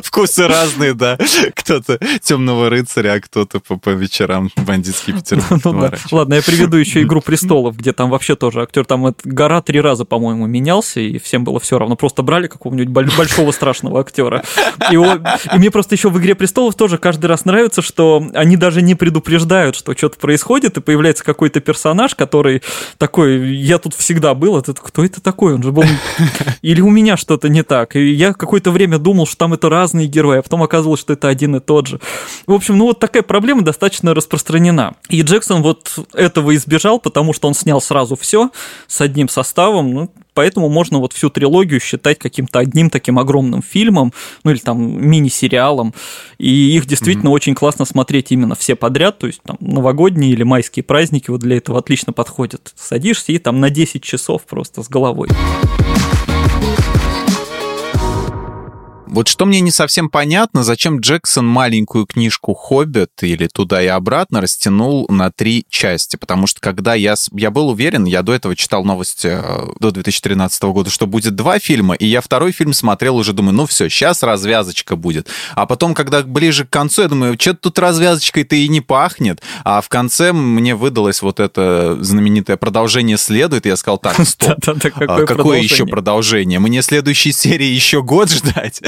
Вкусы разные, да. Кто-то темного рыцаря, а кто-то по вечерам бандитский Петербург. Ну Ладно, я приведу еще «Игру престолов», где там вообще тоже актер, там гора три раза, по-моему, менялся, и всем было все равно. Просто брали какого-нибудь большого страшного актера. И мне просто еще в «Игре престолов» тоже каждый раз нравится, что они даже не предупреждают, что что-то происходит, и появляется какой-то персонаж, который такой, я тут всегда был, это кто это такой? Он же был... [laughs] Или у меня что-то не так. И я какое-то время думал, что там это разные герои, а потом оказалось, что это один и тот же. В общем, ну вот такая проблема достаточно распространена. И Джексон вот этого избежал, потому что он снял сразу все с одним составом. Ну, поэтому можно вот всю трилогию считать каким-то одним таким огромным фильмом, ну или там мини-сериалом, и их действительно mm-hmm. очень классно смотреть именно все подряд, то есть там новогодние или майские праздники вот для этого отлично подходят. Садишься и там на 10 часов просто с головой. Вот что мне не совсем понятно, зачем Джексон маленькую книжку «Хоббит» или «Туда и обратно» растянул на три части, потому что когда я, я был уверен, я до этого читал новости э, до 2013 года, что будет два фильма, и я второй фильм смотрел уже, думаю, ну все, сейчас развязочка будет. А потом, когда ближе к концу, я думаю, что-то тут развязочкой-то и не пахнет, а в конце мне выдалось вот это знаменитое продолжение следует, и я сказал, так, стоп, [laughs] а какое еще продолжение? Мне следующей серии еще год ждать?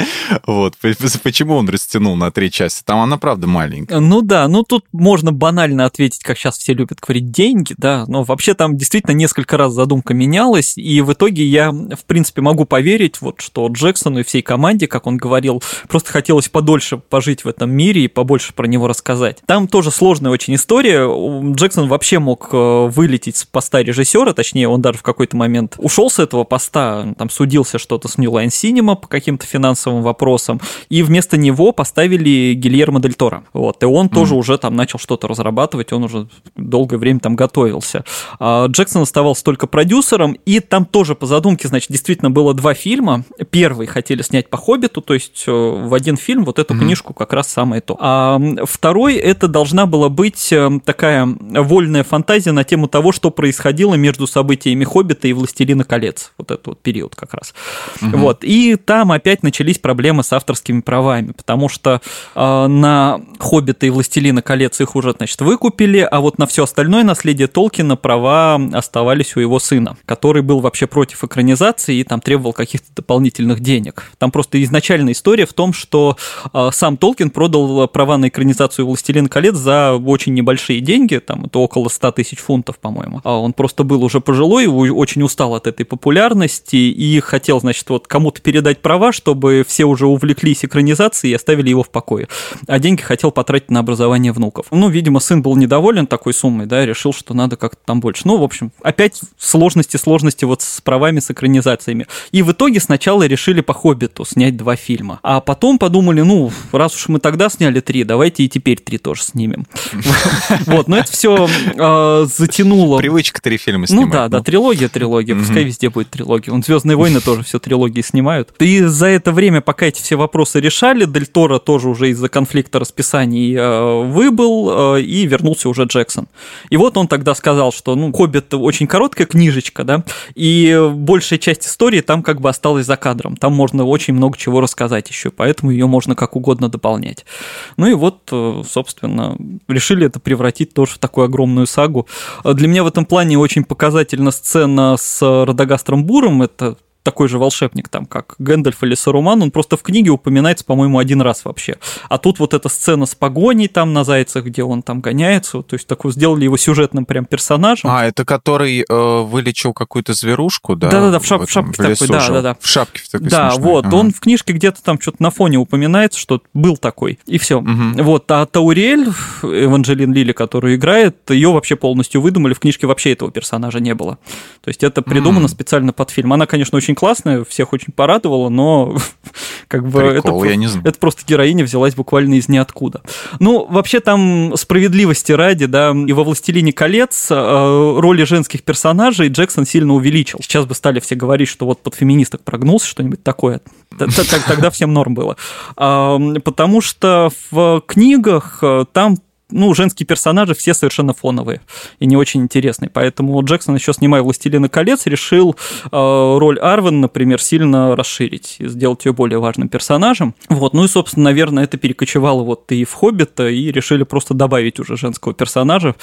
Вот. Почему он растянул на три части? Там она, правда, маленькая. Ну да, ну тут можно банально ответить, как сейчас все любят говорить, деньги, да, но вообще там действительно несколько раз задумка менялась, и в итоге я, в принципе, могу поверить, вот, что Джексону и всей команде, как он говорил, просто хотелось подольше пожить в этом мире и побольше про него рассказать. Там тоже сложная очень история. Джексон вообще мог э, вылететь с поста режиссера, точнее, он даже в какой-то момент ушел с этого поста, там судился что-то с New Line Cinema по каким-то финансовым вопросам, и вместо него поставили Гильермо Дель Торо. Вот, и он mm. тоже уже там начал что-то разрабатывать, он уже долгое время там готовился. А Джексон оставался только продюсером, и там тоже по задумке, значит, действительно было два фильма. Первый хотели снять по «Хоббиту», то есть э, в один фильм вот эту mm книжку как раз самое то. А второй это должна была быть э, такая вольная фантазия на тему того, что происходило между событиями «Хоббита» и «Властелина колец». Вот этот вот период как раз. mm Вот. И там опять начались проблемы проблемы с авторскими правами, потому что э, на «Хоббита» и «Властелина колец» их уже, значит, выкупили, а вот на все остальное наследие Толкина права оставались у его сына, который был вообще против экранизации и там требовал каких-то дополнительных денег. Там просто изначальная история в том, что э, сам Толкин продал права на экранизацию «Властелин колец» за очень небольшие деньги, там это около 100 тысяч фунтов, по-моему. А он просто был уже пожилой, очень устал от этой популярности и хотел, значит, вот кому-то передать права, чтобы все уже увлеклись экранизацией и оставили его в покое. А деньги хотел потратить на образование внуков. Ну, видимо, сын был недоволен такой суммой, да, решил, что надо как-то там больше. Ну, в общем, опять сложности, сложности вот с правами, с экранизациями. И в итоге сначала решили по «Хоббиту» снять два фильма. А потом подумали, ну, раз уж мы тогда сняли три, давайте и теперь три тоже снимем. [laughs] Вот, но это все а, затянуло. Привычка три фильма снимать. Ну да, да, трилогия, трилогия, пускай везде будет трилогия. Он «Звездные войны» тоже все трилогии снимают. И за это время, пока эти все вопросы решали, Дель Торо тоже уже из-за конфликта расписаний э, выбыл, э, и вернулся уже Джексон. И вот он тогда сказал, что, ну, «Хоббит» очень короткая книжечка, да, и большая часть истории там как бы осталась за кадром. Там можно очень много чего рассказать еще, поэтому ее можно как угодно дополнять. Ну и вот, э, собственно, решили это превратить тоже в такую огромную сагу. Для меня в этом плане очень показательна сцена с Радагастром Буром, это такой же волшебник, там, как Гэндальф или Саруман, он просто в книге упоминается, по-моему, один раз вообще. А тут вот эта сцена с погоней там на зайцах, где он там гоняется, то есть такую сделали его сюжетным прям персонажем. А, это который э, вылечил какую-то зверушку, да? Да-да-да, в, шап- в шапке в такой, да-да-да. В шапке в такой Да, смешной. вот, ага. он в книжке где-то там что-то на фоне упоминается, что был такой, и все. Угу. Вот, а Таурель, Эванжелин Лили, которую играет, ее вообще полностью выдумали, в книжке вообще этого персонажа не было. То есть это придумано mm. специально под фильм. Она, конечно, очень очень классная, всех очень порадовала, но [laughs] как бы Прикол, это, я не знаю. это просто героиня взялась буквально из ниоткуда. Ну, вообще там справедливости ради, да, и во «Властелине колец» э, роли женских персонажей Джексон сильно увеличил. Сейчас бы стали все говорить, что вот под феминисток прогнулся, что-нибудь такое. Тогда всем норм было. Потому что в книгах э, там ну, женские персонажи все совершенно фоновые и не очень интересные. Поэтому Джексон еще снимая «Властелина колец» решил э, роль Арвен, например, сильно расширить и сделать ее более важным персонажем. Вот, ну и, собственно, наверное, это перекочевало вот и в «Хоббита», и решили просто добавить уже женского персонажа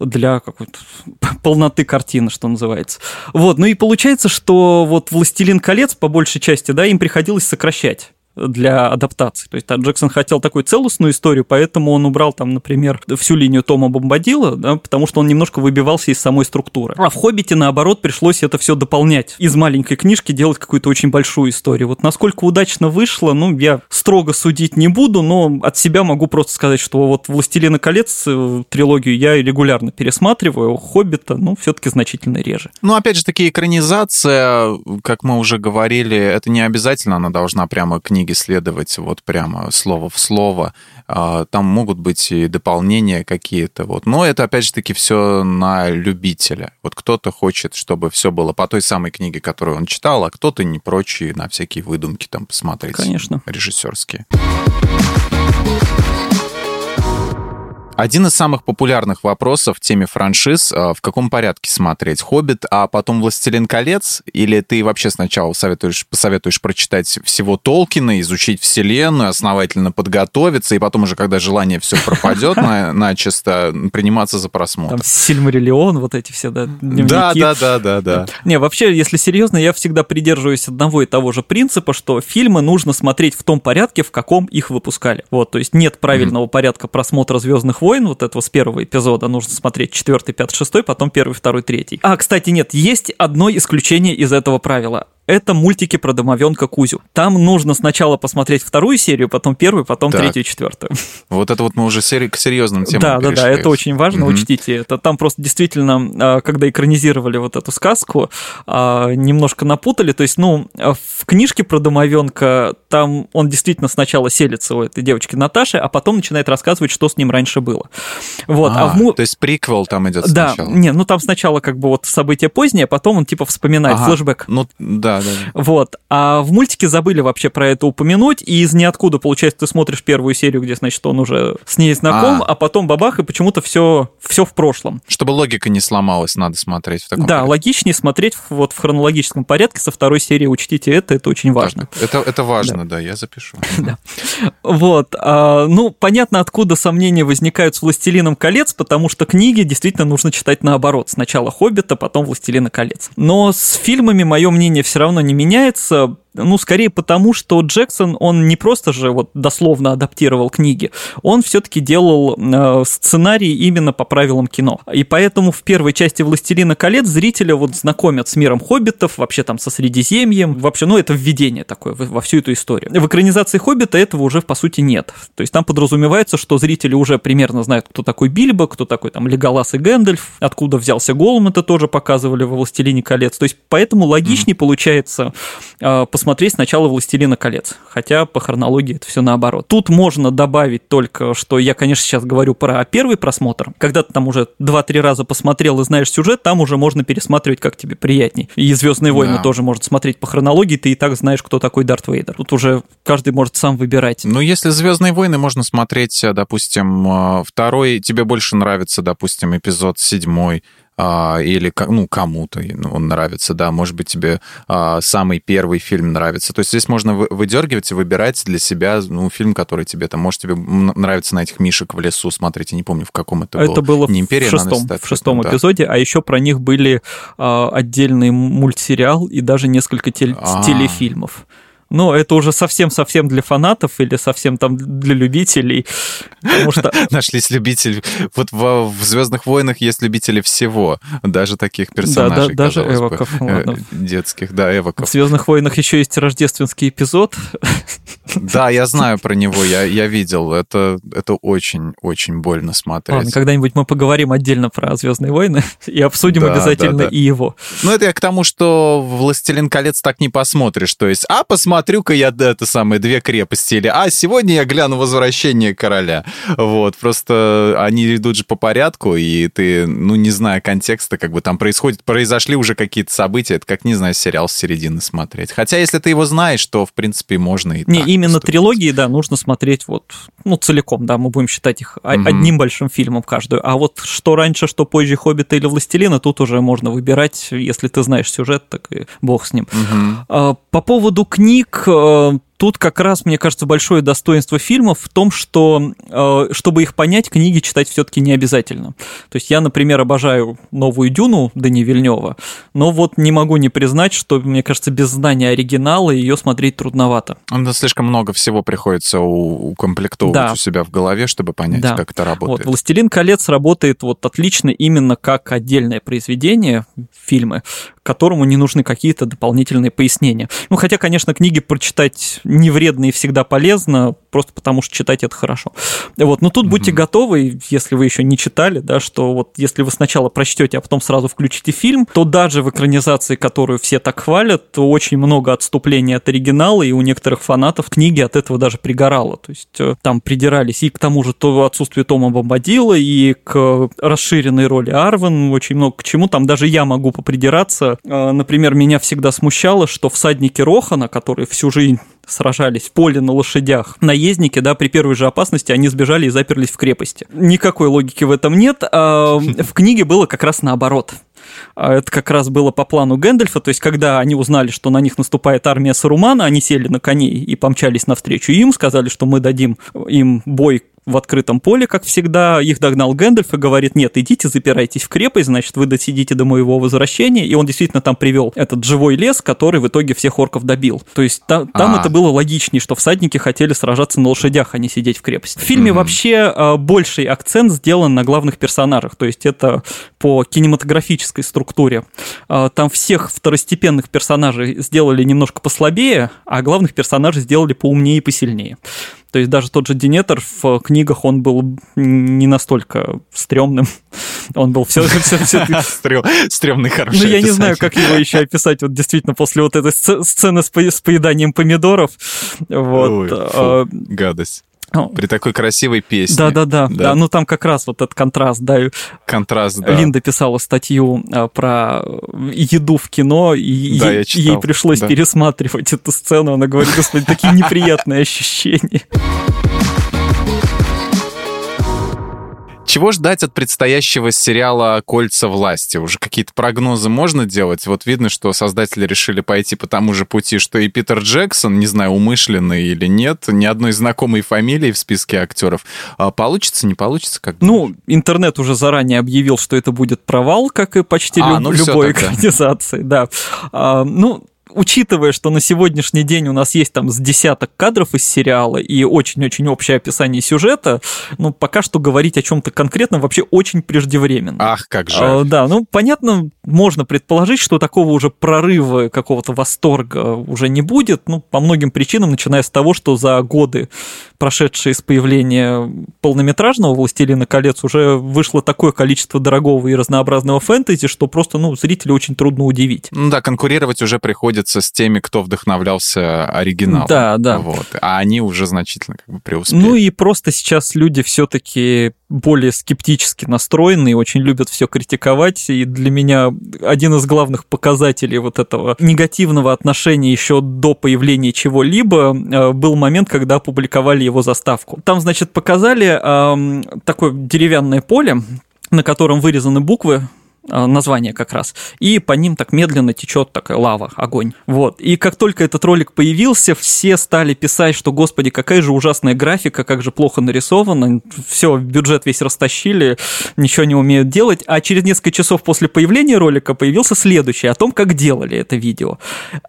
для какой-то [laughs] полноты картины, что называется. Вот, ну и получается, что вот «Властелин колец» по большей части, да, им приходилось сокращать для адаптации. То есть а Джексон хотел такую целостную историю, поэтому он убрал там, например, всю линию Тома Бомбадила, да, потому что он немножко выбивался из самой структуры. А в «Хоббите», наоборот, пришлось это все дополнять. Из маленькой книжки делать какую-то очень большую историю. Вот насколько удачно вышло, ну, я строго судить не буду, но от себя могу просто сказать, что вот «Властелина колец» э, трилогию я регулярно пересматриваю, «Хоббита», ну, все-таки значительно реже. Ну, опять же, таки экранизация, как мы уже говорили, это не обязательно она должна прямо книга книги следовать вот прямо слово в слово. А, там могут быть и дополнения какие-то. Вот. Но это, опять же таки, все на любителя. Вот кто-то хочет, чтобы все было по той самой книге, которую он читал, а кто-то не прочие на всякие выдумки там посмотреть. Конечно. Режиссерские. Один из самых популярных вопросов в теме франшиз а, — в каком порядке смотреть «Хоббит», а потом «Властелин колец»? Или ты вообще сначала советуешь, посоветуешь прочитать всего Толкина, изучить вселенную, основательно подготовиться, и потом уже, когда желание все пропадет на, [laughs] начисто, приниматься за просмотр? Там Сильмариллион, вот эти все, да. Да, да, да, да, да. Не, вообще, если серьезно, я всегда придерживаюсь одного и того же принципа, что фильмы нужно смотреть в том порядке, в каком их выпускали. Вот, то есть нет правильного порядка просмотра «Звездных войн», вот этого с первого эпизода, нужно смотреть четвертый, пятый, шестой, потом первый, второй, третий. А, кстати, нет, есть одно исключение из этого правила это мультики про домовенка Кузю. Там нужно сначала посмотреть вторую серию, потом первую, потом так. третью, четвертую. Вот это вот мы уже сери- к серьезным темам Да, перешли. да, да, это очень важно, угу. учтите. Это там просто действительно, а, когда экранизировали вот эту сказку, а, немножко напутали. То есть, ну, в книжке про домовенка там он действительно сначала селится у этой девочки Наташи, а потом начинает рассказывать, что с ним раньше было. Вот. А, а в му... То есть приквел там идет сначала? Да, не, ну там сначала как бы вот события поздние, а потом он типа вспоминает ага. флешбэк. Ну, да, Да, да. Вот. А в мультике забыли вообще про это упомянуть, и из ниоткуда, получается, ты смотришь первую серию, где, значит, он уже с ней знаком, а, а потом бабах, и почему-то все, все в прошлом. Чтобы логика не сломалась, надо смотреть в таком Да, порядке. логичнее смотреть вот в хронологическом порядке со второй серии, учтите это, это очень важно. Это, это важно, да, да я запишу. [laughs] Да. Вот. А, ну, понятно, откуда сомнения возникают с «Властелином колец», потому что книги действительно нужно читать наоборот. Сначала «Хоббита», потом «Властелина колец». Но с фильмами мое мнение все равно не меняется. Ну, скорее потому, что Джексон, он не просто же вот дословно адаптировал книги, он все-таки делал э, сценарий именно по правилам кино. И поэтому в первой части «Властелина колец» зрителя вот знакомят с миром хоббитов, вообще там со Средиземьем, вообще, ну, это введение такое во всю эту историю. В экранизации «Хоббита» этого уже, по сути, нет. То есть там подразумевается, что зрители уже примерно знают, кто такой Бильбо, кто такой там Леголас и Гэндальф, откуда взялся Голум, это тоже показывали во «Властелине колец». То есть поэтому логичнее mm-hmm. получается э, посмотреть сначала «Властелина колец», хотя по хронологии это все наоборот. Тут можно добавить только, что я, конечно, сейчас говорю про первый просмотр. Когда ты там уже 2-3 раза посмотрел и знаешь сюжет, там уже можно пересматривать, как тебе приятней. И «Звездные войны» да. тоже может смотреть по хронологии, ты и так знаешь, кто такой Дарт Вейдер. Тут уже каждый может сам выбирать. Ну, если «Звездные войны» можно смотреть, допустим, э, второй, тебе больше нравится, допустим, эпизод седьмой, или ну, кому-то он нравится, да, может быть, тебе а, самый первый фильм нравится. То есть здесь можно выдергивать и выбирать для себя ну, фильм, который тебе там, может, тебе нравится на этих мишек в лесу смотреть, я не помню, в каком это, это было. Не «Империя», в шестом, в шестом да. эпизоде, а еще про них были а, отдельный мультсериал и даже несколько теле- а. телефильмов. Ну, это уже совсем-совсем для фанатов или совсем там для любителей. Потому что... [laughs] Нашлись любители. Вот в, в Звездных войнах есть любители всего, даже таких персонажей. Да, да даже эвоков. Бы, ладно. Детских, да, эвоков. В Звездных войнах еще есть рождественский эпизод. Да, я [laughs] знаю про него, я, я видел. Это, это очень-очень больно смотреть. Ладно, когда-нибудь мы поговорим отдельно про Звездные войны и обсудим да, обязательно да, да. и его. Ну, это я к тому, что «Властелин колец» так не посмотришь. То есть, а, посмотри посмотрю-ка я это самое две крепости или а сегодня я гляну возвращение короля. Вот просто они идут же по порядку и ты ну не зная контекста как бы там происходит произошли уже какие-то события это как не знаю сериал с середины смотреть. Хотя если ты его знаешь, то в принципе можно и не именно поступить. трилогии да нужно смотреть вот ну целиком да мы будем считать их угу. одним большим фильмом каждую. А вот что раньше, что позже Хоббита или Властелина тут уже можно выбирать, если ты знаешь сюжет, так и бог с ним. Угу. По поводу книг 可。Тут как раз, мне кажется, большое достоинство фильмов в том, что, э, чтобы их понять, книги читать все-таки не обязательно. То есть я, например, обожаю новую Дюну Дани Вильнева, но вот не могу не признать, что, мне кажется, без знания оригинала ее смотреть трудновато. Ну, слишком много всего приходится укомплектовывать да. у себя в голове, чтобы понять, да. как это работает. Вот, «Властелин колец» работает вот отлично именно как отдельное произведение, фильмы, которому не нужны какие-то дополнительные пояснения. Ну, хотя, конечно, книги прочитать не вредно и всегда полезно, просто потому что читать это хорошо. Вот, но тут mm-hmm. будьте готовы, если вы еще не читали, да, что вот если вы сначала прочтете, а потом сразу включите фильм, то даже в экранизации, которую все так хвалят, очень много отступлений от оригинала, и у некоторых фанатов книги от этого даже пригорало. То есть э, там придирались и к тому же то отсутствию Тома Бомбадила, и к расширенной роли Арвен, очень много к чему. Там даже я могу попридираться. Э, например, меня всегда смущало, что всадники Рохана, которые всю жизнь сражались в поле на лошадях. Наездники, да, при первой же опасности они сбежали и заперлись в крепости. Никакой логики в этом нет. А в книге было как раз наоборот. А это как раз было по плану Гэндальфа, то есть когда они узнали, что на них наступает армия Сарумана, они сели на коней и помчались навстречу им, сказали, что мы дадим им бой в открытом поле, как всегда. Их догнал Гэндальф и говорит, нет, идите, запирайтесь в крепость, значит, вы досидите до моего возвращения. И он действительно там привел этот живой лес, который в итоге всех орков добил. То есть та, там а. это было логичнее, что всадники хотели сражаться на лошадях, а не сидеть в крепости. В фильме mm-hmm. вообще а, больший акцент сделан на главных персонажах, то есть это по кинематографической структуре. А, там всех второстепенных персонажей сделали немножко послабее, а главных персонажей сделали поумнее и посильнее. То есть даже тот же Динетер в книгах, он был не настолько стрёмным. [laughs] Он был все... все, все... Стрёмный, хороший Ну, я не знаю, как его еще описать. Вот действительно, после вот этой сцены с поеданием помидоров. Вот. А, гадость. При такой красивой песне. Да-да-да. Да, ну там как раз вот этот контраст, да. Контраст, да. Линда писала статью а, про еду в кино, и да, ей, ей пришлось да. пересматривать эту сцену. Она говорит, господи, такие неприятные ощущения. Чего ждать от предстоящего сериала «Кольца власти»? Уже какие-то прогнозы можно делать? Вот видно, что создатели решили пойти по тому же пути, что и Питер Джексон, не знаю, умышленный или нет, ни одной знакомой фамилии в списке актеров. А получится, не получится? Как ну, интернет уже заранее объявил, что это будет провал, как и почти а, люб- ну любой экранизации. Да. А, ну, учитывая, что на сегодняшний день у нас есть там с десяток кадров из сериала и очень-очень общее описание сюжета, ну, пока что говорить о чем-то конкретном вообще очень преждевременно. Ах, как жаль. А, да, ну, понятно, можно предположить, что такого уже прорыва, какого-то восторга уже не будет, ну, по многим причинам, начиная с того, что за годы, прошедшие с появления полнометражного «Властелина колец», уже вышло такое количество дорогого и разнообразного фэнтези, что просто, ну, зрителя очень трудно удивить. Ну да, конкурировать уже приходится с теми, кто вдохновлялся оригиналом. Да, да. Вот. А они уже значительно как бы преуспели. Ну и просто сейчас люди все-таки более скептически настроены и очень любят все критиковать. И для меня один из главных показателей вот этого негативного отношения еще до появления чего-либо э, был момент, когда опубликовали его заставку. Там, значит, показали э, такое деревянное поле, на котором вырезаны буквы название как раз, и по ним так медленно течет такая лава, огонь. Вот. И как только этот ролик появился, все стали писать, что, господи, какая же ужасная графика, как же плохо нарисовано, все, бюджет весь растащили, ничего не умеют делать. А через несколько часов после появления ролика появился следующий, о том, как делали это видео.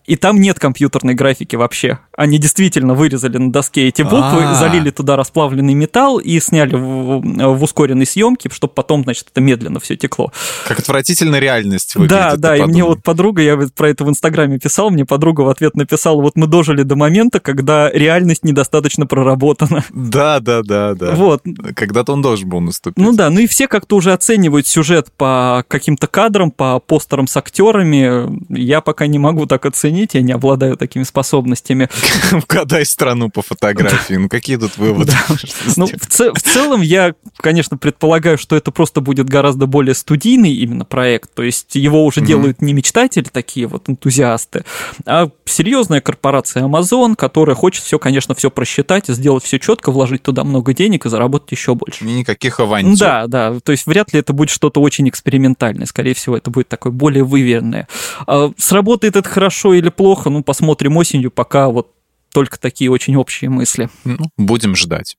И там нет компьютерной графики вообще. Они действительно вырезали на доске эти буквы, А-а-а. залили туда расплавленный металл и сняли в, в ускоренной съемке, чтобы потом, значит, это медленно все текло. Как отвратительно реальность выглядит. Да, да, и мне вот подруга, я про это в Инстаграме писал, мне подруга в ответ написала, вот мы дожили до момента, когда реальность недостаточно проработана. Да, да, да, да. Вот. Когда-то он должен был наступить. Ну да, ну и все как-то уже оценивают сюжет по каким-то кадрам, по постерам с актерами. Я пока не могу так оценить, я не обладаю такими способностями. [laughs] Угадай страну по фотографии. Ну какие тут выводы? Ну, в целом я, конечно, предполагаю, что это просто будет гораздо более студийный именно проект. То есть его уже mm-hmm. делают не мечтатели такие вот энтузиасты, а серьезная корпорация Amazon, которая хочет все, конечно, все просчитать, сделать все четко, вложить туда много денег и заработать еще больше. И никаких авантюр. Да, да. То есть вряд ли это будет что-то очень экспериментальное. Скорее всего, это будет такое более выверенное. А сработает это хорошо или плохо, ну, посмотрим осенью, пока вот только такие очень общие мысли. Ну, будем ждать.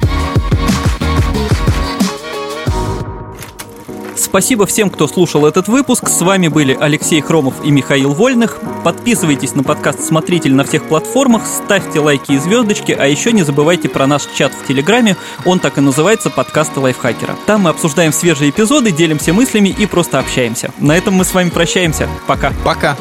Спасибо всем, кто слушал этот выпуск. С вами были Алексей Хромов и Михаил Вольных. Подписывайтесь на подкаст «Смотритель» на всех платформах, ставьте лайки и звездочки, а еще не забывайте про наш чат в Телеграме. Он так и называется «Подкасты лайфхакера». Там мы обсуждаем свежие эпизоды, делимся мыслями и просто общаемся. На этом мы с вами прощаемся. Пока. Пока.